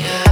Yeah.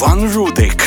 Van Rudek.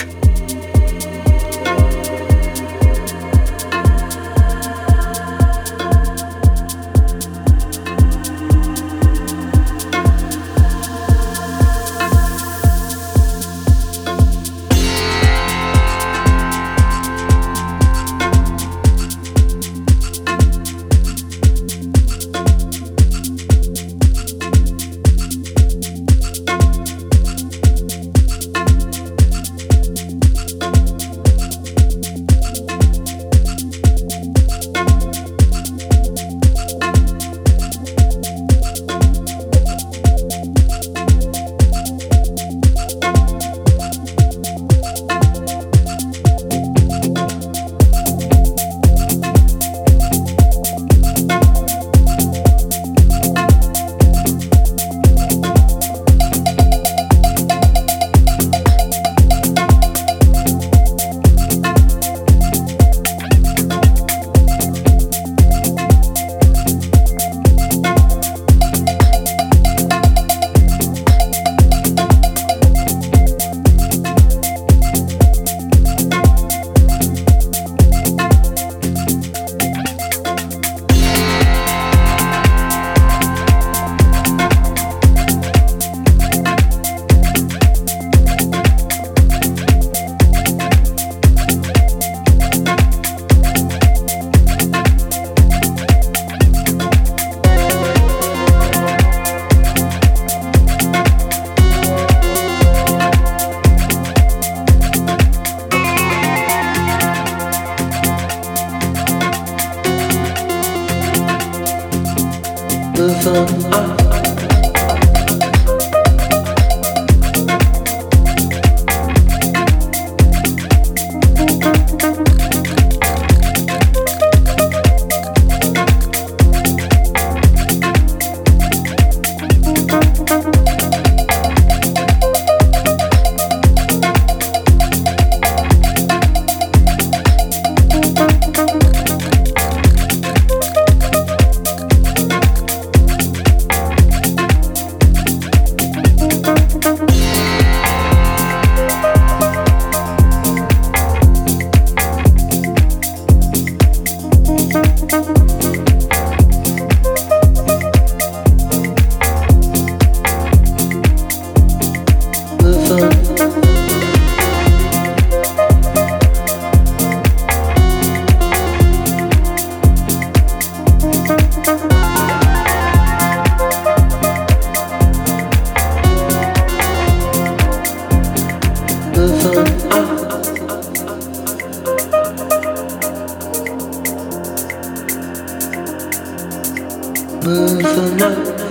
Move on.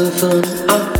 the up.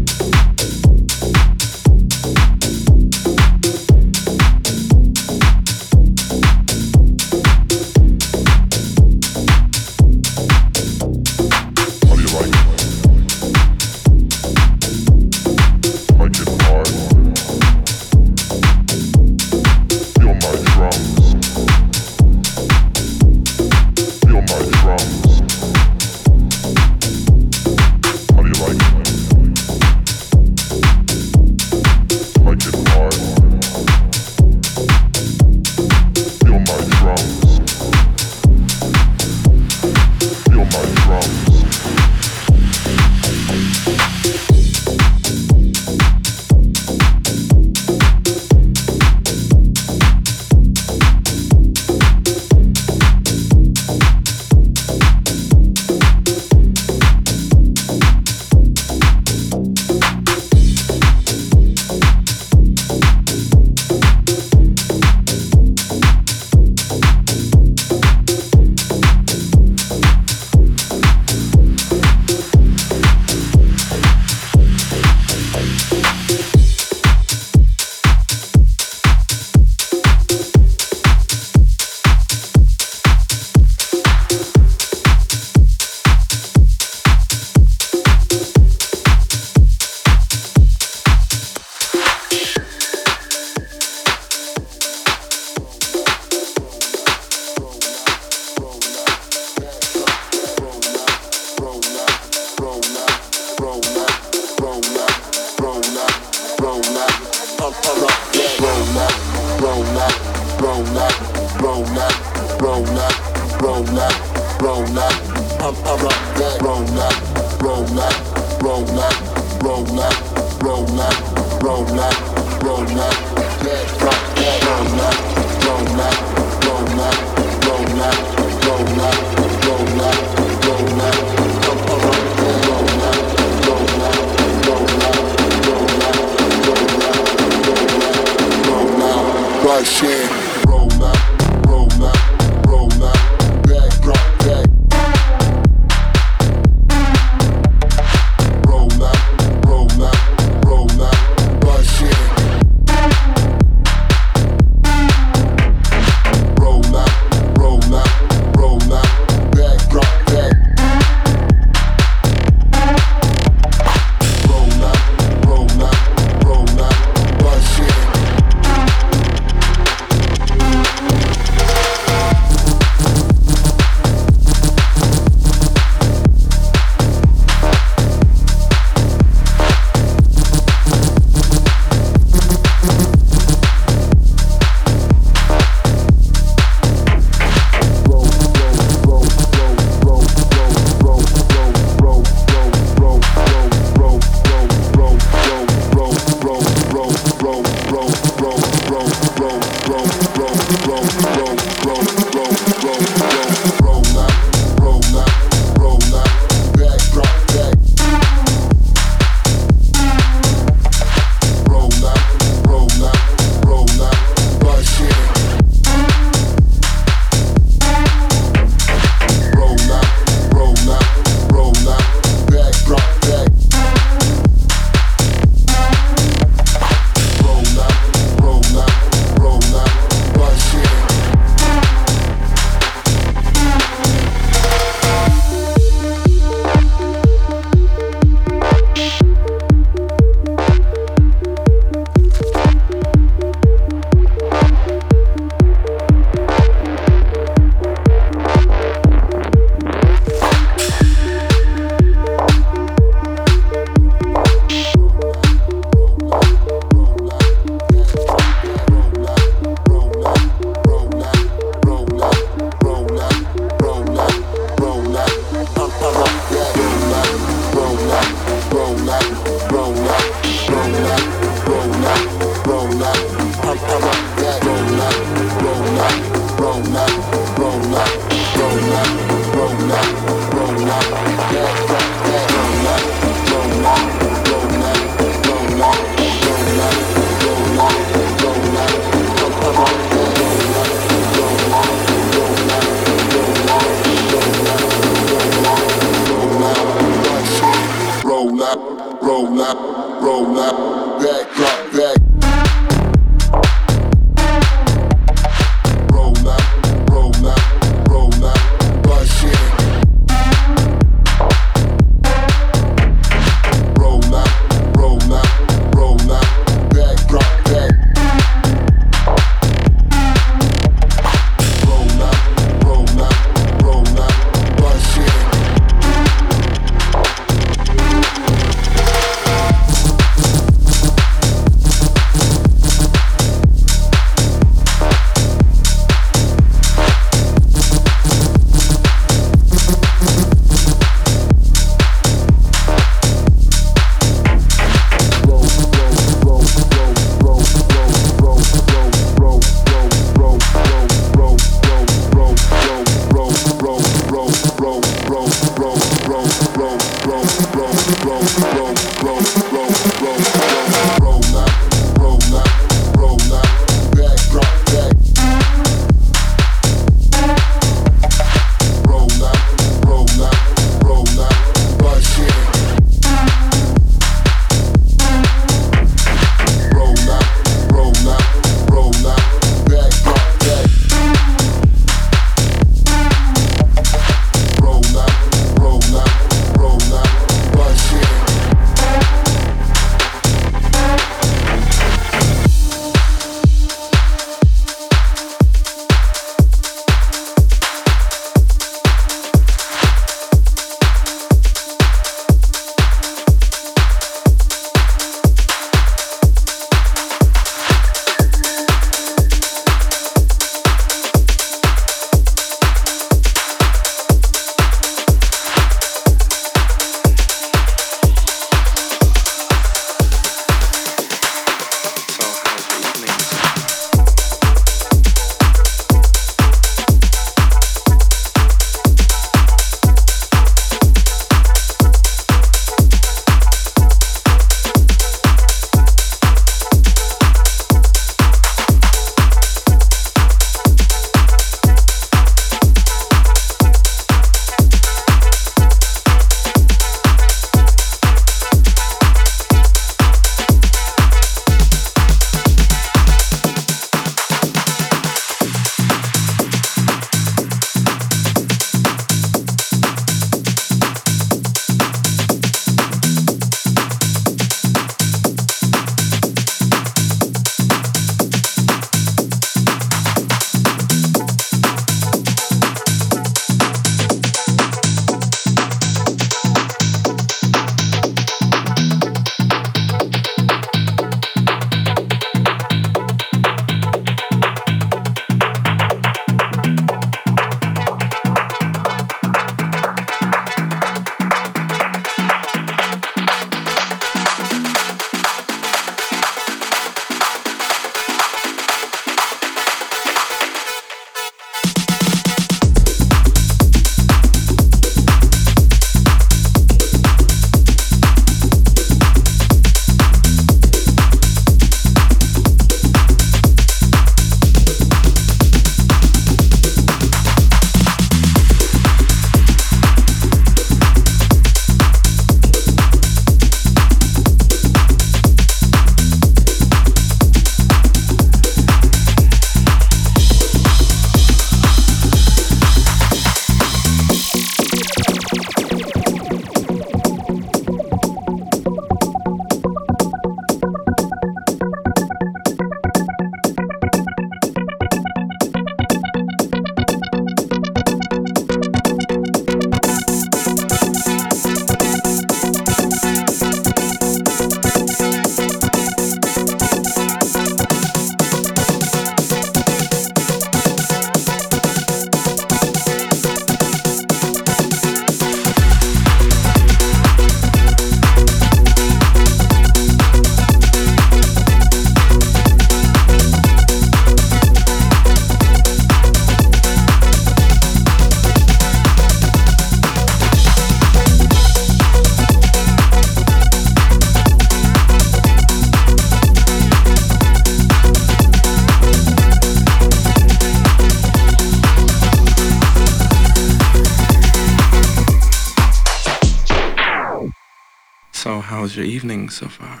Evening so far?